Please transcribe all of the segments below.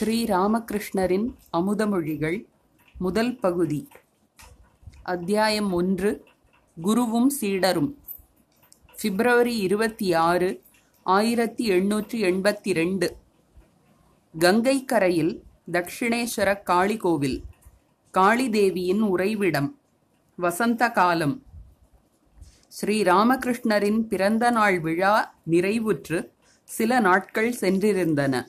ஸ்ரீராமகிருஷ்ணரின் அமுதமொழிகள் முதல் பகுதி. அத்தியாயம் ஒன்று குருவும் சீடரும். பிப்ரவரி இருபத்தி ஆறு ஆயிரத்தி எண்ணூற்றி எண்பத்தி ரெண்டு கங்கை கரையில் தட்சிணேஸ்வர காளி கோவில் காளிதேவியின் உறைவிடம் வசந்த காலம். ஸ்ரீராமகிருஷ்ணரின் பிறந்த நாள் விழா நிறைவுற்று சில நாட்கள் சென்றிருந்தன.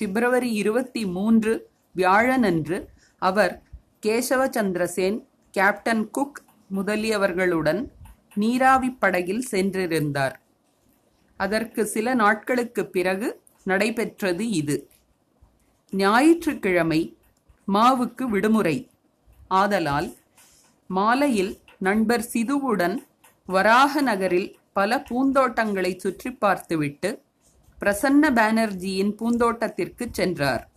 பிப்ரவரி இருபத்தி மூன்று வியாழனன்று அவர் கேசவச்சந்திரசேன் கேப்டன் குக் முதலியவர்களுடன் நீராவி படகில் சென்றிருந்தார். அதற்கு சில நாட்களுக்குப் பிறகு நடைபெற்றது இது. ஞாயிற்றுக்கிழமை மாவுக்கு விடுமுறை. ஆதலால் மாலையில் நண்பர் சிதுவுடன் வராக நகரில் பல பூந்தோட்டங்களை சுற்றி பார்த்துவிட்டு பிரசன்ன பானர்ஜியின் பூந்தோட்டத்திற்கு சென்றார்.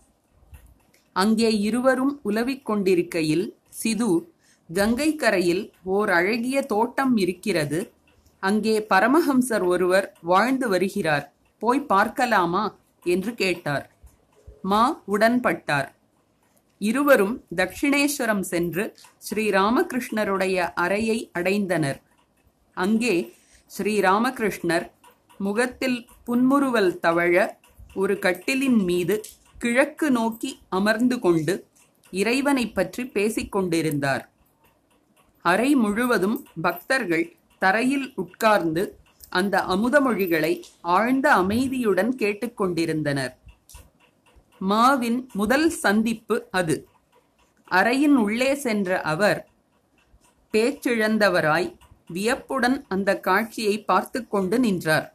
அங்கே இருவரும் உலவிக் கொண்டிருக்கையில் சிது கங்கை கரையில் ஓர் அழகிய தோட்டம் இருக்கிறது. அங்கே பரமஹம்சர் ஒருவர் வாழ்ந்து வருகிறார். போய் பார்க்கலாமா? என்று கேட்டார். மா உடன்பட்டார். இருவரும் தட்சிணேஸ்வரம் சென்று ஸ்ரீராமகிருஷ்ணருடைய அறையை அடைந்தனர். அங்கே ஸ்ரீராமகிருஷ்ணர் முகத்தில் புன்முறுவல் தவழ ஒரு கட்டிலின் மீது கிழக்கு நோக்கி அமர்ந்து கொண்டு இறைவனைப் பற்றி பேசிக் கொண்டிருந்தார். அறை முழுவதும் பக்தர்கள் தரையில் உட்கார்ந்து அந்த அமுதமொழிகளை ஆழ்ந்த அமைதியுடன் கேட்டுக்கொண்டிருந்தனர் மாவின் முதல் சந்திப்பு அது. அறையின் உள்ளே சென்ற அவர் பேச்சிழந்தவராய் வியப்புடன் அந்த காட்சியை பார்த்து கொண்டு நின்றார்.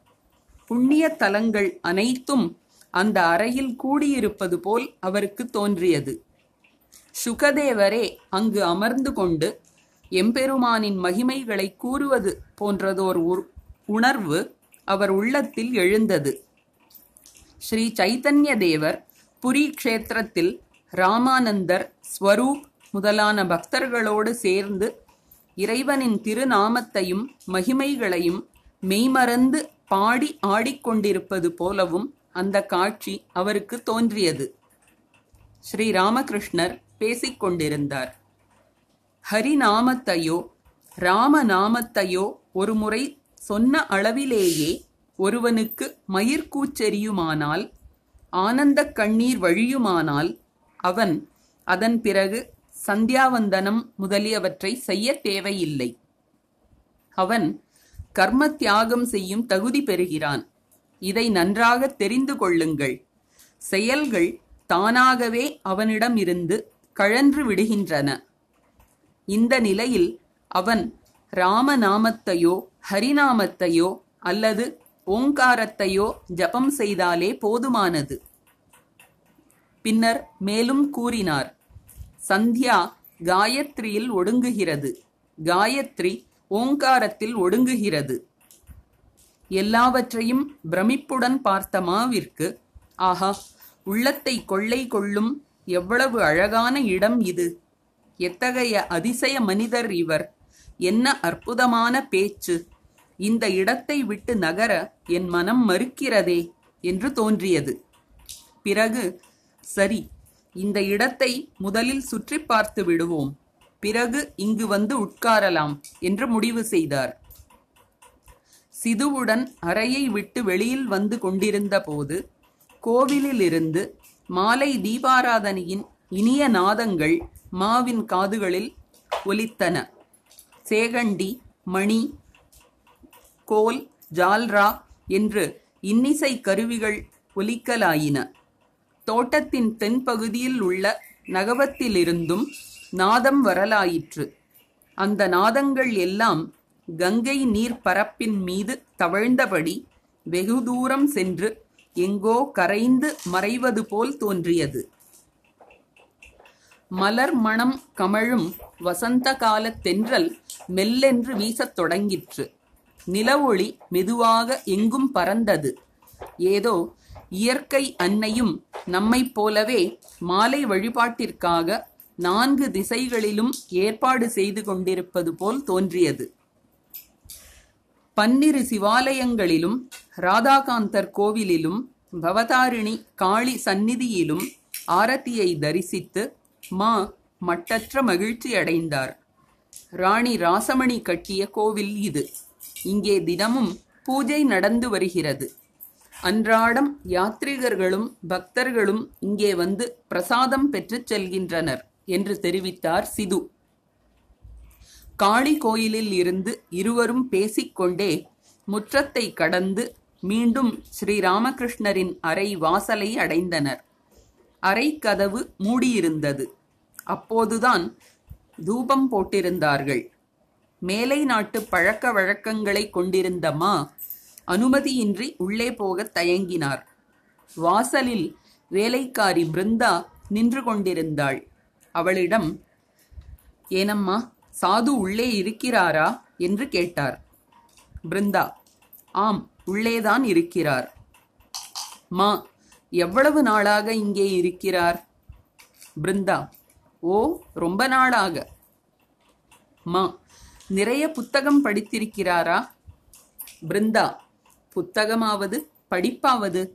புண்ணிய தலங்கள் அனைத்தும் அந்த அறையில் கூடியிருப்பது போல் அவருக்கு தோன்றியது. சுகதேவரே அங்கு அமர்ந்து கொண்டு எம்பெருமானின் மகிமைகளை கூறுவது போன்றதோர் உணர்வு அவர் உள்ளத்தில் எழுந்தது. ஸ்ரீ சைத்தன்ய தேவர் புரி க்ஷேத்திரத்தில் ராமானந்தர் ஸ்வரூப் முதலான பக்தர்களோடு சேர்ந்து இறைவனின் திருநாமத்தையும் மகிமைகளையும் மெய்மறந்து பாடி ஆடிக்கொண்டிருப்பது போலவும் அந்த காட்சி அவருக்கு தோன்றியது. ஸ்ரீ ராமகிருஷ்ணர் பேசிக்கொண்டிருந்தார். ஹரிநாமத்தையோ ராமநாமத்தையோ ஒருமுறை சொன்ன அளவிலேயே ஒருவனுக்கு மயிர்கூச்செறியுமானால் ஆனந்த கண்ணீர் வழியுமானால் அவன் அதன் பிறகு சந்தியாவந்தனம் முதலியவற்றை செய்ய தேவையில்லை. அவன் கர்ம தியாகம் செய்யும் தகுதி பெறுகிறான். இதை நன்றாக தெரிந்து கொள்ளுங்கள். செயல்கள் தானாகவே அவனிடம் இருந்து கழன்று விடுகின்றன. இந்த நிலையில் அவன் ராமநாமத்தையோ ஹரிநாமத்தையோ அல்லது ஓங்காரத்தையோ ஜபம் செய்தாலே போதுமானது. பின்னர் மேலும் கூறினார். சந்தியா காயத்ரியில் ஒடுங்குகிறது. காயத்ரி ஓங்காரத்தில் ஒடுங்குகிறது. எல்லாவற்றையும் பிரமிப்புடன் பார்த்த மாவிற்கு ஆஹா உள்ளத்தை கொள்ளை கொள்ளும் எவ்வளவு அழகான இடம் இது! எத்தகைய அதிசய மனிதர் இவர்! என்ன அற்புதமான பேச்சு! இந்த இடத்தை விட்டு நகர என் மனம் மறுக்கிறதே! என்று தோன்றியது. பிறகு சரி இந்த இடத்தை முதலில் சுற்றி பார்த்து விடுவோம். பிறகு இங்கு வந்து உட்காரலாம் என்று முடிவு செய்தார். சிதுவுடன் அறையை விட்டு வெளியில் வந்து கொண்டிருந்த போது கோவிலிலிருந்து மாலை தீபாராதனையின் இனிய நாதங்கள் மாவின் காதுகளில் ஒலித்தன. சேகண்டி மணி கோல் ஜால்ரா என்று இன்னிசை கருவிகள் ஒலிக்கலாயின. தோட்டத்தின் தென்பகுதியில் உள்ள நகவத்திலிருந்தும் நாதம் வரலாயிற்று. அந்த நாதங்கள் எல்லாம் கங்கை நீர் பரப்பின் மீது தவழ்ந்தபடி வெகு தூரம் சென்று எங்கோ கரைந்து மறைவது போல் தோன்றியது. மலர் மணம் கமழும் வசந்த காலத் தென்றல் மெல்லென்று வீசத் தொடங்கிற்று. நிலவொளி மெதுவாக எங்கும் பறந்தது. ஏதோ இயற்கை அன்னையும் நம்மைப் போலவே மாலை வழிபாட்டிற்காக நான்கு திசைகளிலும் ஏற்பாடு செய்து கொண்டிருப்பது போல் தோன்றியது. பன்னிரு சிவாலயங்களிலும் ராதாகாந்தர் கோவிலிலும் பவதாரிணி காளி சந்நிதியிலும் ஆரத்தியை தரிசித்து மா மட்டற்ற மகிழ்ச்சி அடைந்தார். ராணி ராசமணி கட்டிய கோவில் இது. இங்கே தினமும் பூஜை நடந்து வருகிறது. அன்றாடம் யாத்ரீகர்களும் பக்தர்களும் இங்கே வந்து பிரசாதம் பெற்றுச் செல்கின்றனர். என்று தெரிவித்தார் சிது. காளி கோயிலில் இருந்து இருவரும் பேசிக்கொண்டே முற்றத்தை கடந்து மீண்டும் ஸ்ரீராமகிருஷ்ணரின் அறை வாசலை அடைந்தனர். அறை கதவு மூடியிருந்தது. அப்போதுதான் தூபம் போட்டிருந்தார்கள். மேலை நாட்டு பழக்க வழக்கங்களை கொண்டிருந்த மா அனுமதியின்றி உள்ளே போகத் தயங்கினார். வாசலில் வேலைக்காரி பிருந்தா நின்று கொண்டிருந்தாள். அவளிடம் ஏனம்மா சாது உள்ளே இருக்கிறாரா? என்று கேட்டார். பிருந்தா ஆம் உள்ளேதான் இருக்கிறார். மா எவ்வளவு நாளாக இங்கே இருக்கிறார்? பிருந்தா ஓ ரொம்ப நாளாக. மா நிறைய புத்தகம் படித்திருக்கிறாரா? பிருந்தா புத்தகமாவது படிப்பாவது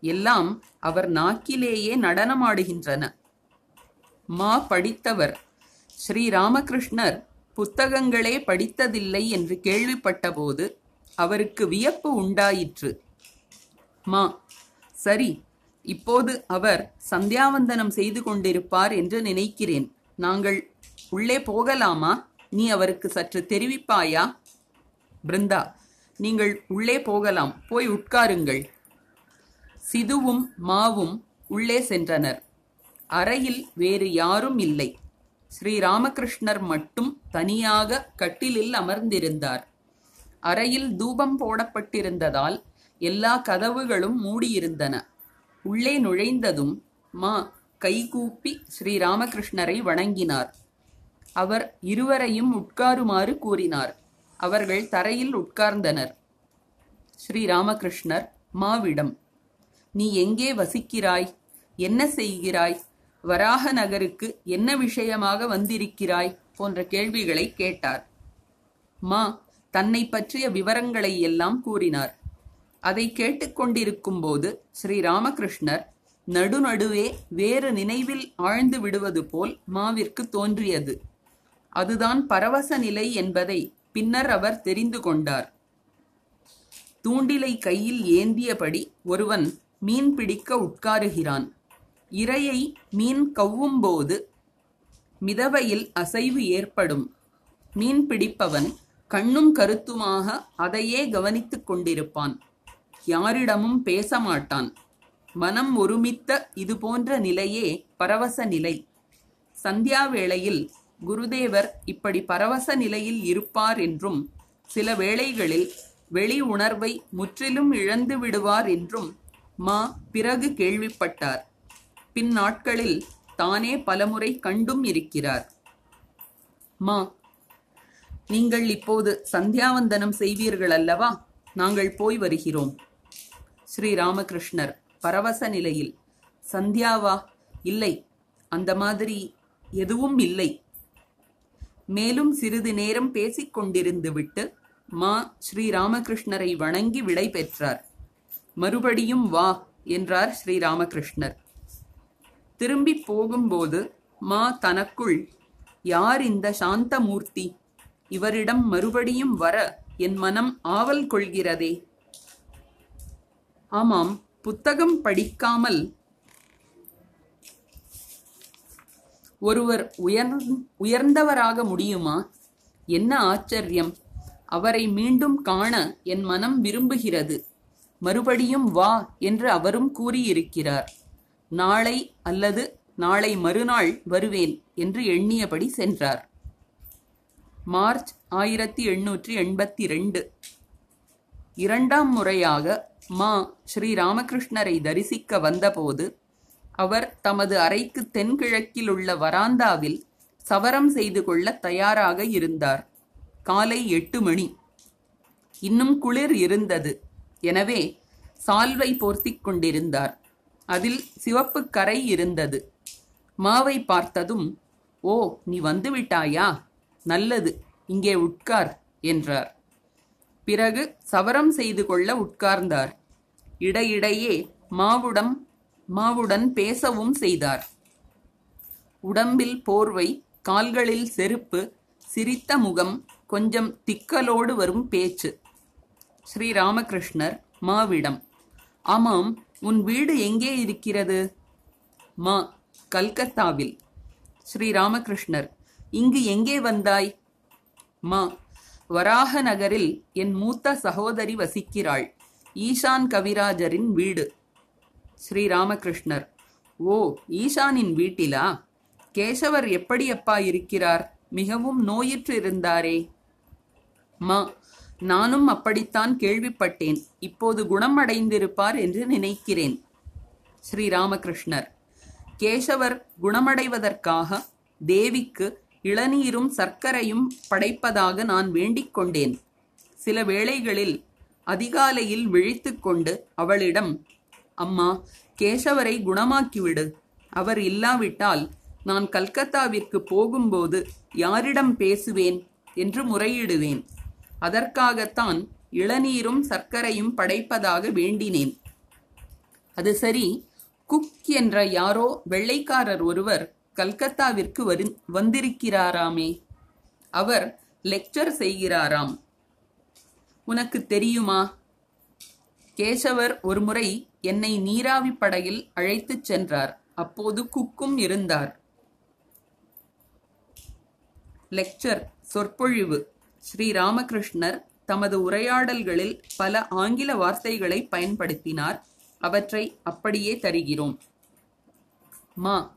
எல்லாம் அவர் நாக்கிலேயே நடனமாடுகின்றன. மா படித்தவர். ஸ்ரீ ராமகிருஷ்ணர் புத்தகங்களே படித்ததில்லை என்று கேள்விப்பட்டபோது அவருக்கு வியப்பு உண்டாயிற்று. மா சரி இப்போது அவர் சந்தியாவந்தனம் செய்து கொண்டிருப்பார் என்று நினைக்கிறேன். நாங்கள் உள்ளே போகலாமா? நீ அவருக்கு சற்று தெரிவிப்பாயா? பிருந்தா நீங்கள் உள்ளே போகலாம். போய் உட்காருங்கள். சிதுவும் மாவும் உள்ளே சென்றனர். அறையில் வேறு யாரும் இல்லை. ஸ்ரீராமகிருஷ்ணர் மட்டும் தனியாக கட்டிலில் அமர்ந்திருந்தார். அறையில் தூபம் போடப்பட்டிருந்ததால் எல்லா கதவுகளும் மூடியிருந்தன. உள்ளே நுழைந்ததும் மா கைகூப்பி ஸ்ரீராமகிருஷ்ணரை வணங்கினார். அவர் இருவரையும் உட்காருமாறு கூறினார். அவர்கள் தரையில் உட்கார்ந்தனர். ஸ்ரீராமகிருஷ்ணர் மாவிடம் நீ எங்கே வசிக்கிறாய்? என்ன செய்கிறாய்? வராக நகருக்கு என்ன விஷயமாக வந்திருக்கிறாய்? போன்ற கேள்விகளை கேட்டார். மா தன்னை பற்றிய விவரங்களை எல்லாம் கூறினார். அதை கேட்டுக்கொண்டிருக்கும் போது ஸ்ரீ ராமகிருஷ்ணர் நடுநடுவே வேறு நினைவில் ஆழ்ந்து விடுவது போல் மாவிற்கு தோன்றியது. அதுதான் பரவச நிலை என்பதை பின்னர் அவர் தெரிந்து கொண்டார். தூண்டிலை கையில் ஏந்தியபடி ஒருவன் மீன் பிடிக்க உட்காருகிறான். இரையை மீன் கவ்வும்போது மிதவையில் அசைவு ஏற்படும். மீன் பிடிப்பவன் கண்ணும் கருத்துமாக அதையே கவனித்துக் கொண்டிருப்பான். யாரிடமும் பேச மாட்டான் மனம் ஒருமித்த இது போன்ற நிலையே பரவச நிலை. சந்தியா வேளையில் குருதேவர் இப்படி பரவச நிலையில் இருப்பார் என்றும் சில வேளைகளில் வெளி உணர்வை முற்றிலும் இழந்து விடுவார் என்றும் மா பிறகு கேள்விப்பட்டார். பின் நாட்களில் தானே பலமுறை கண்டும் இருக்கிறார். மா நீங்கள் இப்போது சந்தியாவந்தனம் செய்வீர்கள் அல்லவா நாங்கள் போய் வருகிறோம். ஸ்ரீ ராமகிருஷ்ணர் பரவச நிலையில் சந்தியாவா இல்லை அந்த மாதிரி எதுவும் இல்லை. மேலும் சிறிது நேரம் பேசிக் கொண்டிருந்து விட்டு மா ஸ்ரீ ராமகிருஷ்ணரை வணங்கி விடை பெற்றார். மறுபடியும் வா என்றார் ஸ்ரீ ராமகிருஷ்ணர் திரும்பி போகும்போது மா தனக்குள் யார் இந்த சாந்தமூர்த்தி? இவரிடம் மறுபடியும் வர என் மனம் ஆவல் கொள்கிறதே. ஆமாம் புத்தகம் படிக்காமல் ஒருவர் உயர் உயர்ந்தவராக முடியுமா? என்ன ஆச்சரியம். அவரை மீண்டும் காண என் மனம் விரும்புகிறது. மறுபடியும் வா என்று அவரும் கூறியிருக்கிறார். நாளை அல்லது நாளை மறுநாள் வருவேன் என்று எண்ணியபடி சென்றார். மார்ச் ஆயிரத்தி எண்ணூற்றி எண்பத்தி ரெண்டு. இரண்டாம் முறையாக மா ஸ்ரீ ராமகிருஷ்ணரை தரிசிக்க வந்தபோது அவர் தமது அறைக்கு தென்கிழக்கில் உள்ள வராந்தாவில் சவரம் செய்து கொள்ள தயாராக இருந்தார். காலை எட்டு மணி. இன்னும் குளிர் இருந்தது. எனவே சால்வை போர்த்திக் கொண்டிருந்தார். அதில் சிவப்பு கரை இருந்தது. மாவை பார்த்ததும் ஓ நீ வந்துவிட்டாயா நல்லது இங்கே உட்கார் என்றார். பிறகு சவரம் செய்து கொள்ள உட்கார்ந்தார். இடையிடையே மாவுடம் மாவுடன் பேசவும் செய்தார். உடம்பில் போர்வை கால்களில் செருப்பு சிரித்த முகம் கொஞ்சம் திக்கலோடு வரும் பேச்சு. ஸ்ரீராமகிருஷ்ணர் மாவிடம் ஆமாம் உன் வீடு எங்கே இருக்கிறது? மா கல்கத்தாவில். ஸ்ரீ ராமகிருஷ்ணர் இங்கு எங்கே வந்தாய்? மா வராக நகரில் என் மூத்த சகோதரி வசிக்கிறாள். ஈசான் கவிராஜரின் வீடு. ஸ்ரீ ராமகிருஷ்ணர் ஓ ஈசானின் வீட்டிலா? கேசவர் எப்படியப்பா இருக்கிறார்? மிகவும் நோயிற்று இருந்தாரே. மா நானும் அப்படித்தான் கேள்விப்பட்டேன். இப்போது குணமடைந்திருப்பார் என்று நினைக்கிறேன். ஸ்ரீ ராமகிருஷ்ணர் கேசவர் குணமடைவதற்காக தேவிக்கு இளநீரும் சர்க்கரையும் படைப்பதாக நான் வேண்டிக் கொண்டேன். சில வேளைகளில் அதிகாலையில் விழித்துக்கொண்டு அவளிடம் அம்மா கேசவரை குணமாக்கிவிடு. அவர் இல்லாவிட்டால் நான் கல்கத்தாவிற்கு போகும்போது யாரிடம் பேசுவேன்? என்று முறையிடுவேன். அதற்காகத்தான் இளநீரும் சர்க்கரையும் படைப்பதாக வேண்டினேன். அது சரி குக் என்ற யாரோ வெள்ளைக்காரர் ஒருவர் கல்கத்தாவிற்கு வரு வந்திருக்கிறாராமே. அவர் லெக்சர் செய்கிறாராம். உனக்கு தெரியுமா? கேசவர் ஒருமுறை என்னை நீராவி படகில் அழைத்துச் சென்றார். அப்போது குக்கும் இருந்தார். லெக்சர் சொற்பொழிவு. ஸ்ரீ ராமகிருஷ்ணர் தமது உரையாடல்களில் பல ஆங்கில வார்த்தைகளை பயன்படுத்தினார். அவற்றை அப்படியே தருகிறோம். மா.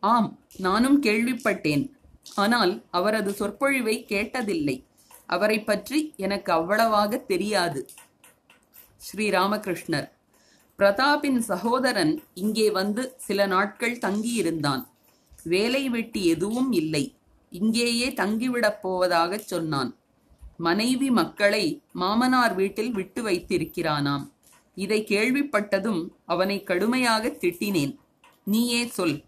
ஆம் நானும் கேள்விப்பட்டேன். ஆனால் அவரது சொற்பொழிவை கேட்டதில்லை. அவரை பற்றி எனக்கு அவ்வளவாக தெரியாது. ஸ்ரீ ராமகிருஷ்ணர் பிரதாப்பின் சகோதரன் இங்கே வந்து சில நாட்கள் தங்கியிருந்தான். வேலை வெட்டி எதுவும் இல்லை. இங்கேயே தங்கிவிடப் போவதாகச் சொன்னான். மனைவி மக்களை மாமனார் வீட்டில் விட்டு வைத்திருக்கிறானாம். இதை கேள்விப்பட்டதும் அவனை கடுமையாக திட்டினேன். நீயே சொல்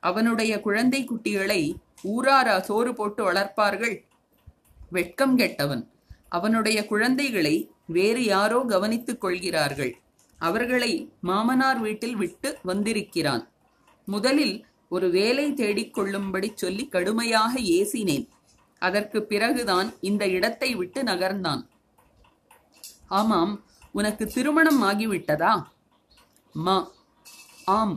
அவனுடைய குழந்தை குட்டிகளை ஊராரா சோறு போட்டு வளர்ப்பார்கள்? வெட்கம் கெட்டவன் அவனுடைய குழந்தைகளை வேறு யாரோ கவனித்துக் கொள்கிறார்கள். அவர்களை மாமனார் வீட்டில் விட்டு வந்திருக்கிறான். முதலில் ஒரு வேலை தேடிக்கொள்ளும்படி சொல்லி கடுமையாக ஏசினேன். அதற்கு பிறகுதான் இந்த இடத்தை விட்டு நகர்ந்தான். ஆமாம் உனக்கு திருமணம் ஆகிவிட்டதா? மா ஆம்.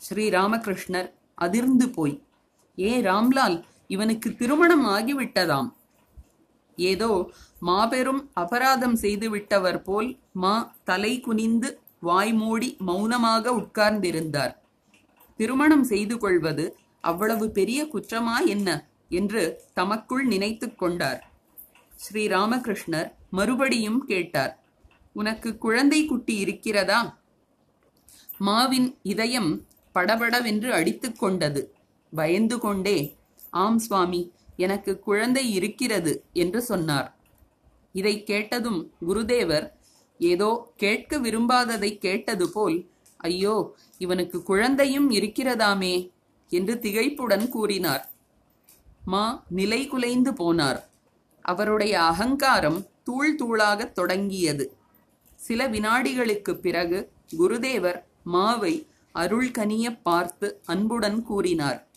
ஸ்ரீ ராமகிருஷ்ணர் அதிர்ந்து போய் ஏ ராம்லால் இவனுக்கு திருமணம் ஆகிவிட்டதாம். ஏதோ மாபெரும் அபராதம் செய்துவிட்டவர் போல் மா தலை குனிந்து வாய் மூடி மௌனமாக உட்கார்ந்திருந்தார். திருமணம் செய்து கொள்வது அவ்வளவு பெரிய குற்றமா என்ன? என்று தமக்குள் நினைத்து கொண்டார். ஸ்ரீ ராமகிருஷ்ணர் மறுபடியும் கேட்டார் உனக்கு குழந்தை குட்டி இருக்கிறதா? மாவின் இதயம் படபடவென்று அடித்து கொண்டது. பயந்து கொண்டே. ஆம் சுவாமி எனக்கு குழந்தை இருக்கிறது என்று சொன்னார். இதை கேட்டதும் குருதேவர் ஏதோ கேட்க விரும்பாததை கேட்டது போல் ஐயோ இவனுக்கு குழந்தையும் இருக்கிறதாமே என்று திகைப்புடன் கூறினார். மா நிலை குலைந்து போனார். அவருடைய அகங்காரம் தூள் தூளாகத் தொடங்கியது. சில வினாடிகளுக்குப் பிறகு குருதேவர் மாவை அருள்கனிய பார்த்து அன்புடன் கூறினார்.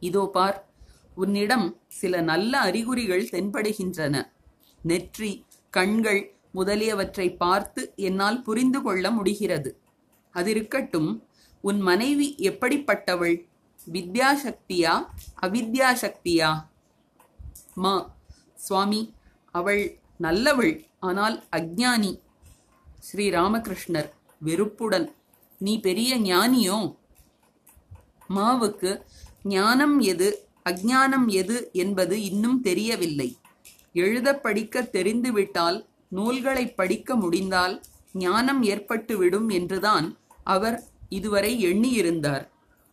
இதோ பார் உன்னிடம் சில நல்ல அறிகுறிகள் தென்படுகின்றன. நெற்றி கண்கள் முதலியவற்றை பார்த்து என்னால் புரிந்து கொள்ள முடிகிறது. அது இருக்கட்டும் உன் மனைவி எப்படிப்பட்டவள்? வித்யாசக்தியா? அவித்யாசக்தியா? மா சுவாமி அவள் நல்லவள் ஆனால் அஜ்ஞானி ஸ்ரீ ராமகிருஷ்ணர் வெறுப்புடன் நீ பெரிய ஞானியோ? மாவுக்கு ஞானம் எது அஜ்ஞானம் எது என்பது இன்னும் தெரியவில்லை. எழுத படிக்க தெரிந்துவிட்டால் நூல்களை படிக்க முடிந்தால் ஞானம் ஏற்பட்டுவிடும் என்றுதான் அவர் இதுவரை எண்ணியிருந்தார்.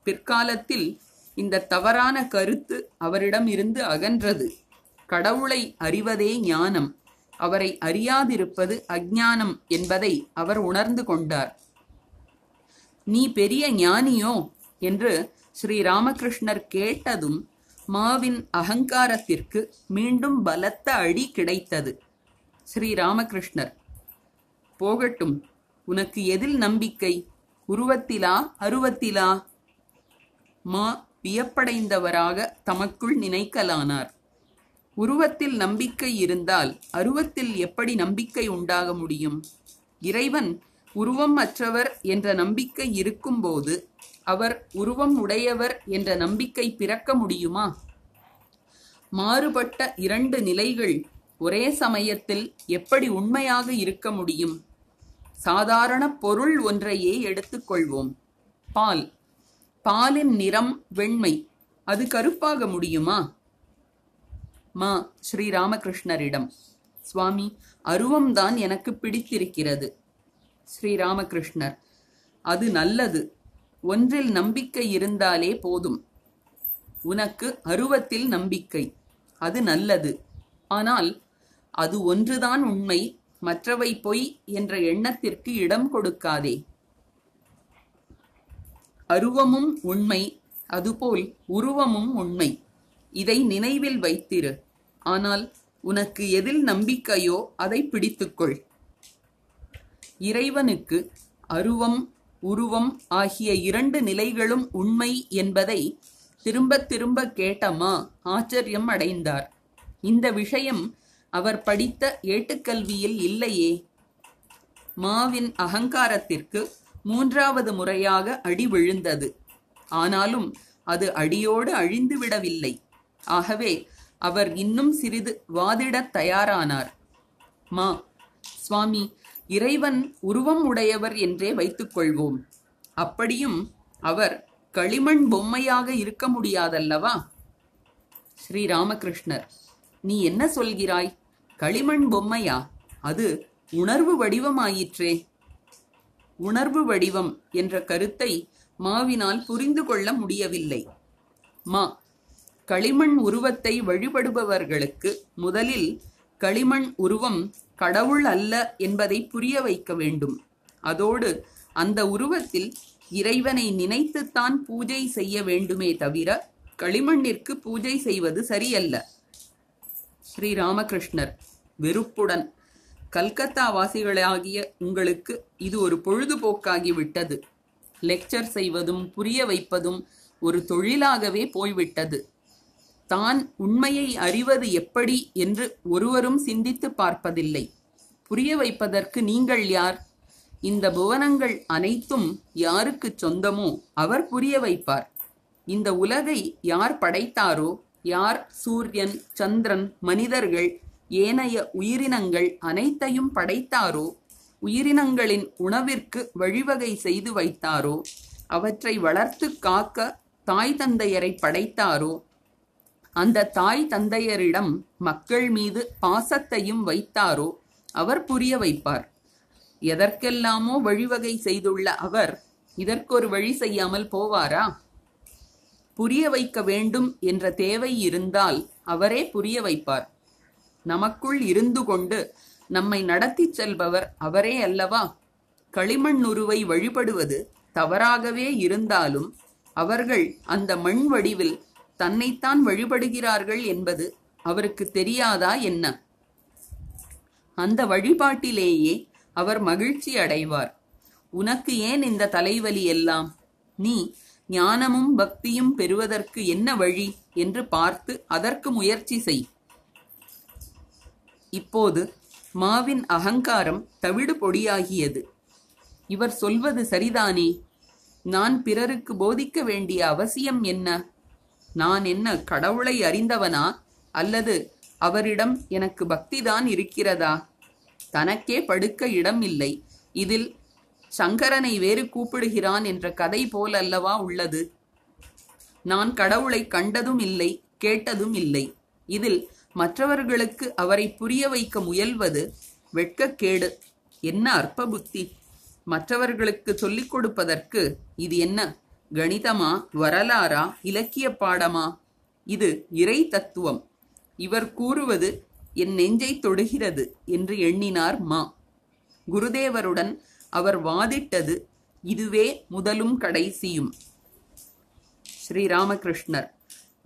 பிற்காலத்தில் இந்த தவறான கருத்து அவரிடம் இருந்து அகன்றது. கடவுளை அறிவதே ஞானம். அவரை அறியாதிருப்பது அஜ்ஞானம் என்பதை அவர் உணர்ந்து கொண்டார். நீ பெரிய ஞானியோ என்று ஸ்ரீ ராமகிருஷ்ணர் கேட்டதும் மாவின் அகங்காரத்திற்கு மீண்டும் பலத்த அடி கிடைத்தது. ஸ்ரீ ராமகிருஷ்ணர் போகட்டும். உனக்கு எதில் நம்பிக்கை? உருவத்திலா அருவத்திலா? மா வியப்படைந்தவராக தமக்குள் நினைக்கலானார். உருவத்தில் நம்பிக்கை இருந்தால் அருவத்தில் எப்படி நம்பிக்கை உண்டாக முடியும்? இறைவன் உருவம் அற்றவர் என்ற நம்பிக்கை இருக்கும்போது அவர் உருவம் உடையவர் என்ற நம்பிக்கை பிறக்க முடியுமா? மாறுபட்ட இரண்டு நிலைகள் ஒரே சமயத்தில் எப்படி உண்மையாக இருக்க முடியும்? சாதாரண பொருள் ஒன்றையே எடுத்துக்கொள்வோம். பால். பாலின் நிறம் வெண்மை. அது கருப்பாக முடியுமா? மா ஸ்ரீராமகிருஷ்ணரிடம். சுவாமி அருவம்தான் எனக்கு பிடித்திருக்கிறது. ஸ்ரீராமகிருஷ்ணர் அது நல்லது. ஒன்றில் நம்பிக்கை இருந்தாலே போதும். உனக்கு அருவத்தில் நம்பிக்கை. அது நல்லது. ஆனால் அது ஒன்றுதான் உண்மை. மற்றவை பொய் என்ற எண்ணத்திற்கு இடம் கொடுக்காதே. அருவமும் உண்மை அதுபோல் உருவமும் உண்மை. இதை நினைவில் வைத்திரு. ஆனால் உனக்கு எதில் நம்பிக்கையோ அதை பிடித்துக்கொள். இறைவனுக்கு அருவம் உருவம் ஆகிய இரண்டு நிலைகளும் உண்மை என்பதை திரும்ப திரும்ப கேட்டமா? ஆச்சரியம் அடைந்தார். இந்த விஷயம் அவர் படித்த ஏட்டுக்கல்வியில் இல்லையே. மாவின் அகங்காரத்திற்கு மூன்றாவது முறையாக அடி விழுந்தது. ஆனாலும் அது அடியோடு அழிந்து விடவில்லை. ஆகவே அவர் இன்னும் சிறிது வாதிடத் தயாரானார். மா சுவாமி இறைவன் உருவம் உடையவர் என்றே வைத்துக்கொள்வோம். அப்படியும் அவர் களிமண் பொம்மையாக இருக்க முடியாதல்லவா? ஸ்ரீராமகிருஷ்ணர் நீ என்ன சொல்கிறாய்? களிமண் பொம்மையா? அது உணர்வு வடிவமாயிற்றே. உணர்வு வடிவம் என்ற கருத்தை மாவினால் புரிந்து கொள்ள முடியவில்லை. மா களிமண் உருவத்தை வழிபடுபவர்களுக்கு முதலில் களிமண் உருவம் கடவுள் அல்ல என்பதை புரிய வைக்க வேண்டும். அதோடு அந்த உருவத்தில் இறைவனை நினைத்துத்தான் பூஜை செய்ய வேண்டுமே தவிர களிமண்ணிற்கு பூஜை செய்வது சரியல்ல. ஸ்ரீராமகிருஷ்ணர் வெறுப்புடன் கல்கத்தா வாசிகளாகிய உங்களுக்கு இது ஒரு பொழுதுபோக்காகி விட்டது. லெக்சர் செய்வதும் புரிய வைப்பதும் ஒரு தொழிலாகவே போய்விட்டது. தான் உண்மையை அறிவது எப்படி என்று ஒருவரும் சிந்தித்து பார்ப்பதில்லை. புரிய வைப்பதற்கு நீங்கள் யார்? இந்த புவனங்கள் அனைத்தும் யாருக்கு சொந்தமோ அவர் புரிய வைப்பார். இந்த உலகை யார் படைத்தாரோ யார்? சூரியன் சந்திரன் மனிதர்கள் ஏனைய உயிரினங்கள் அனைத்தையும் படைத்தாரோ? உயிரினங்களின் உணவிற்கு வழிவகை செய்து வைத்தாரோ? அவற்றை வளர்த்து காக்க தாய் தந்தையரை படைத்தாரோ? அந்த தாய் தந்தையரிடம் மக்கள் மீது பாசத்தையும் வைத்தாரோ? அவர் புரிய வைப்பார். எதற்கெல்லாமோ வழிவகை செய்துள்ள அவர் இதற்கொரு வழி செய்யாமல் போவாரா? புரிய வைக்க வேண்டும் என்ற தேவை இருந்தால் அவரே புரிய வைப்பார். நமக்குள் இருந்து கொண்டு நம்மை நடத்திச் செல்பவர் அவரே அல்லவா? களிமண் உருவை வழிபடுவது தவறாகவே இருந்தாலும் அவர்கள் அந்த மண் வடிவில் தன்னைத்தான் வழிபடுகிறார்கள் என்பது அவருக்கு தெரியாதா என்ன? அந்த வழிபாட்டிலேயே அவர் மகிழ்ச்சி அடைவார். உனக்கு ஏன் இந்த தலைவலி எல்லாம்? நீ ஞானமும் பக்தியும் பெறுவதற்கு என்ன வழி? என்று பார்த்து அதற்கு முயற்சி செய். இப்போது மாவின் அகங்காரம் தவிடு பொடியாகியது. இவர் சொல்வது சரிதானே? நான் பிறருக்கு போதிக்க வேண்டிய அவசியம் என்ன? நான் என்ன கடவுளை அறிந்தவனா? அல்லது அவரிடம் எனக்கு பக்திதான் இருக்கிறதா? தனக்கே படுக்க இடம் இல்லை இதில் சங்கரனை வேறு கூப்பிடுகிறான் என்ற கதை போல் அல்லவா உள்ளது. நான் கடவுளை கண்டதும் இல்லை கேட்டதும் இல்லை. இதில் மற்றவர்களுக்கு அவரை புரிய வைக்க முயல்வது வெட்கக்கேடு. என்ன அற்ப புத்தி மற்றவர்களுக்கு சொல்லிக் கொடுப்பதற்கு இது என்ன? கணிதமா வரலாறா இலக்கிய பாடமா? இது இறை தத்துவம். இவர் கூறுவது என் நெஞ்சை தொடுகிறது என்று எண்ணினார் மா. குருதேவருடன் அவர் வாதிட்டது இதுவே முதலும் கடைசியும். ஸ்ரீராமகிருஷ்ணர்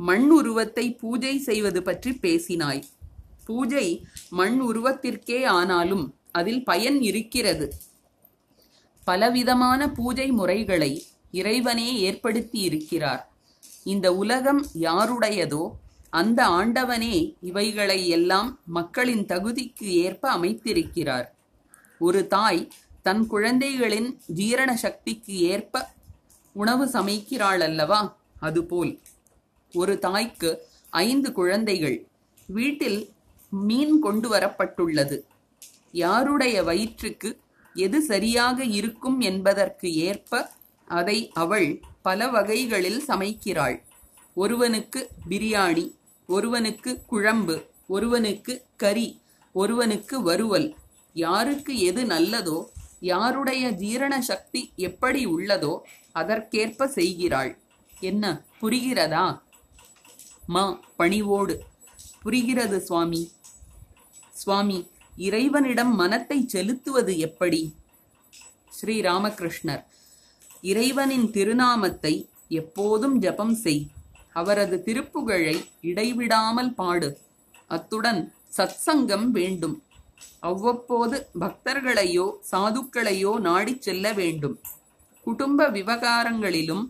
மண் உருவத்தை பூஜை செய்வது பற்றி பேசினாய். பூஜை மண் உருவத்திற்கே ஆனாலும் அதில் பயன் இருக்கிறது. பலவிதமான பூஜை முறைகளை இறைவனே ஏற்படுத்தி இருக்கிறார். இந்த உலகம் யாருடையதோ அந்த ஆண்டவனே இவைகளை எல்லாம் மக்களின் தகுதிக்கு ஏற்ப அமைத்திருக்கிறார். ஒரு தாய் தன் குழந்தைகளின் ஜீரண சக்திக்கு ஏற்ப உணவு சமைக்கிறாள் அல்லவா அதுபோல் ஒரு தாய்க்கு ஐந்து குழந்தைகள். வீட்டில் மீன் கொண்டு வரப்பட்டுள்ளது. யாருடைய வயிற்றுக்கு எது சரியாக இருக்கும் என்பதற்கு ஏற்ப அதை அவள் பல வகைகளில் சமைக்கிறாள். ஒருவனுக்கு பிரியாணி ஒருவனுக்கு குழம்பு ஒருவனுக்கு கறி ஒருவனுக்கு வறுவல். யாருக்கு எது நல்லதோ யாருடைய ஜீரண சக்தி எப்படி உள்ளதோ அதற்கேற்ப செய்கிறாள். என்ன புரிகிறதா? மா பணிவோடு. புரிகிறது சுவாமி. சுவாமி இறைவனிடம் மனத்தை செலுத்துவது எப்படி? ஸ்ரீ ராமகிருஷ்ணர் இறைவனின் திருநாமத்தை எப்போதும் ஜபம் செய். அவரது திருப்புகழை இடைவிடாமல் பாடு. அத்துடன் சத்சங்கம் வேண்டும். அவ்வப்போது பக்தர்களையோ சாதுக்களையோ நாடிச் செல்ல வேண்டும். குடும்ப விவகாரங்களிலும்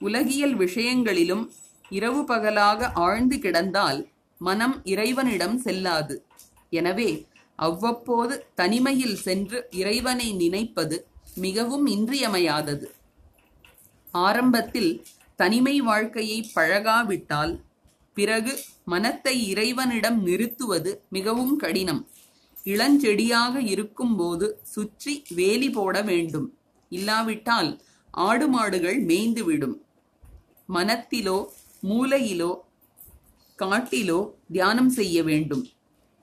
உலகியல் விஷயங்களிலும் இரவு பகலாக ஆழ்ந்து கிடந்தால் மனம் இறைவனிடம் செல்லாது. எனவே அவ்வப்போது தனிமையில் சென்று இறைவனை நினைப்பது மிகவும் இன்றியமையாதது. ஆரம்பத்தில் தனிமை வாழ்க்கையை பழகாவிட்டால் பிறகு மனத்தை இறைவனிடம் நிறுத்துவது மிகவும் கடினம். இளஞ்செடியாக இருக்கும்போது சுற்றி வேலி போட வேண்டும். இல்லாவிட்டால் ஆடு மாடுகள் மேய்ந்துவிடும். மனத்திலோ மூலையிலோ காட்டிலோ தியானம் செய்ய வேண்டும்.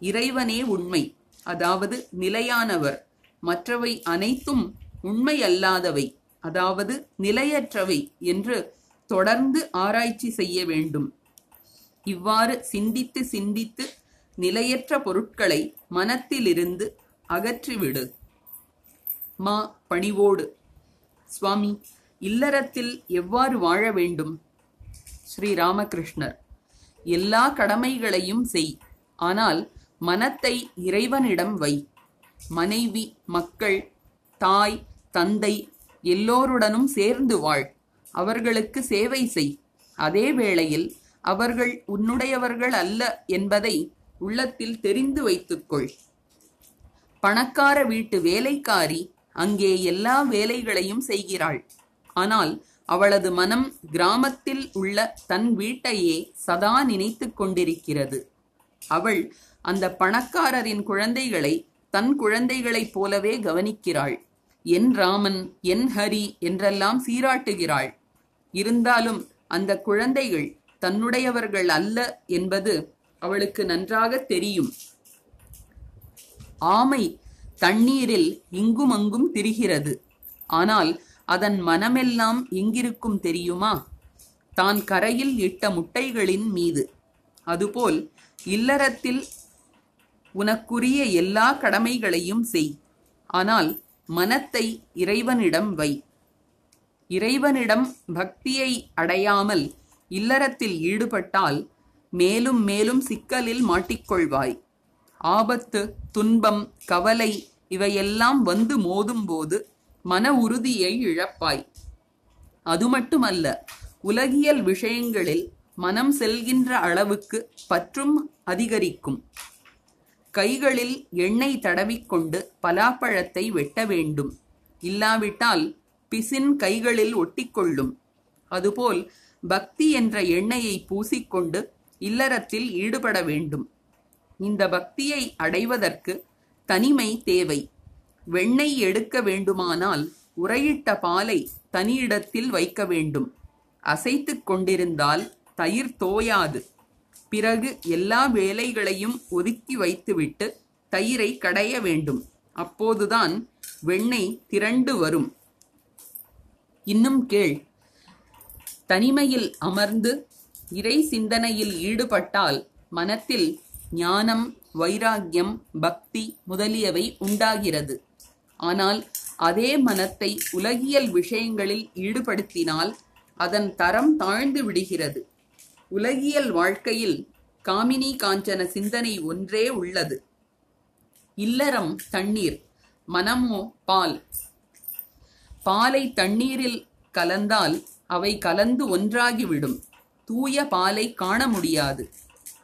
இறைவனே உண்மை. அதாவது நிலையானவர். மற்றவை அனைத்தும் உண்மை அல்லாதவை அதாவது நிலையற்றவை என்று தொடர்ந்து ஆராய்ச்சி செய்ய வேண்டும். இவ்வாறு சிந்தித்து சிந்தித்து நிலையற்ற பொருட்களை மனத்திலிருந்து அகற்றிவிடு. மா பணிவோடு. சுவாமி இல்லறத்தில் எவ்வாறு வாழ வேண்டும்? ஸ்ரீ ராமகிருஷ்ணர் எல்லா கடமைகளையும் செய். ஆனால் மனத்தை இறைவனிடம் வை. மனைவி மக்கள் தாய் தந்தை எல்லோருடனும் சேர்ந்து வாழ். அவர்களுக்கு சேவை செய். அதே வேளையில் அவர்கள் உன்னுடையவர்கள் அல்ல என்பதை உள்ளத்தில் தெரிந்து வைத்துக்கொள். பணக்கார வீட்டு வேலைக்காரி அங்கே எல்லா வேலைகளையும் செய்கிறாள். ஆனால் அவளது மனம் கிராமத்தில் உள்ள தன் வீட்டையே சதா நினைத்துக் கொண்டிருக்கிறது. அவள் அந்த பணக்காரரின் குழந்தைகளை தன் குழந்தைகளைப் போலவே கவனிக்கிறாள். என் ராமன் என் ஹரி என்றெல்லாம் சீராட்டுகிறாள். இருந்தாலும் அந்த குழந்தைகள் தன்னுடையவர்கள் அல்ல என்பது அவளுக்கு நன்றாக தெரியும். ஆமை தண்ணீரில் இங்குமங்கும் திரிகிறது. ஆனால் அதன் மனமெல்லாம் எங்கிருக்கும் தெரியுமா? தான் கரையில் இட்ட முட்டைகளின் மீது. அதுபோல் இல்லறத்தில் உனக்குரிய எல்லா கடமைகளையும் செய். ஆனால் மனத்தை இறைவனிடம் வை. இறைவனிடம் பக்தியை அடையாமல் இல்லறத்தில் ஈடுபட்டால் மேலும் மேலும் சிக்கலில் மாட்டிக்கொள்வாய். ஆபத்து துன்பம் கவலை இவையெல்லாம் வந்து மோதும்போது மன உறுதியை இழப்பாய். அது மட்டுமல்ல உலகியல் விஷயங்களில் மனம் செல்கின்ற அளவுக்கு பற்றும் அதிகரிக்கும். கைகளில் எண்ணெய் தடவிக்கொண்டு பலாப்பழத்தை வெட்ட வேண்டும். இல்லாவிட்டால் பிசின் கைகளில் ஒட்டிக்கொள்ளும். அதுபோல் பக்தி என்ற எண்ணெயை பூசிக்கொண்டு இல்லறத்தில் ஈடுபட வேண்டும். இந்த பக்தியை அடைவதற்கு தனிமை தேவை. வெண்ணெய் எடுக்க வேண்டுமானால் உரையிட்ட பாலை தனியிடத்தில் வைக்க வேண்டும். அசைத்துக் கொண்டிருந்தால் தயிர் தோயாது. பிறகு எல்லா வேலைகளையும் ஒதுக்கி வைத்துவிட்டு தயிரை கடைய வேண்டும். அப்போதுதான் வெண்ணெய் திரண்டு வரும். இன்னும் கேள். தனிமையில் அமர்ந்து இறை சிந்தனையில் ஈடுபட்டால் மனத்தில் ஞானம் வைராக்கியம் பக்தி முதலியவை உண்டாகிறது. ஆனால் அதே மனத்தை உலகியல் விஷயங்களில் ஈடுபடுத்தினால் அதன் தரம் தாழ்ந்து விடுகிறது. உலகியல் வாழ்க்கையில் காமினி காஞ்சன சிந்தனை ஒன்றே உள்ளது. இல்லறம் தண்ணீர் மனமோ பால். பாலை தண்ணீரில் கலந்தால் அவை கலந்து ஒன்றாகிவிடும். தூய பாலை காண முடியாது.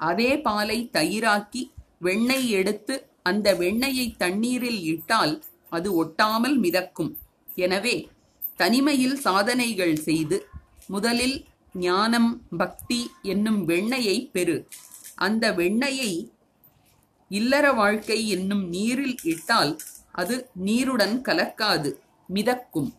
அதே பாலை தயிராக்கி வெண்ணெய் எடுத்து அந்த வெண்ணெயை தண்ணீரில் இட்டால் அது ஒட்டாமல் மிதக்கும். எனவே தனிமையில் சாதனைகள் செய்து முதலில் ஞானம் பக்தி என்னும் வெண்ணையை பெறு. அந்த வெண்ணையை இல்லற வாழ்க்கை என்னும் நீரில் இட்டால் அது நீருடன் கலக்காது மிதக்கும்.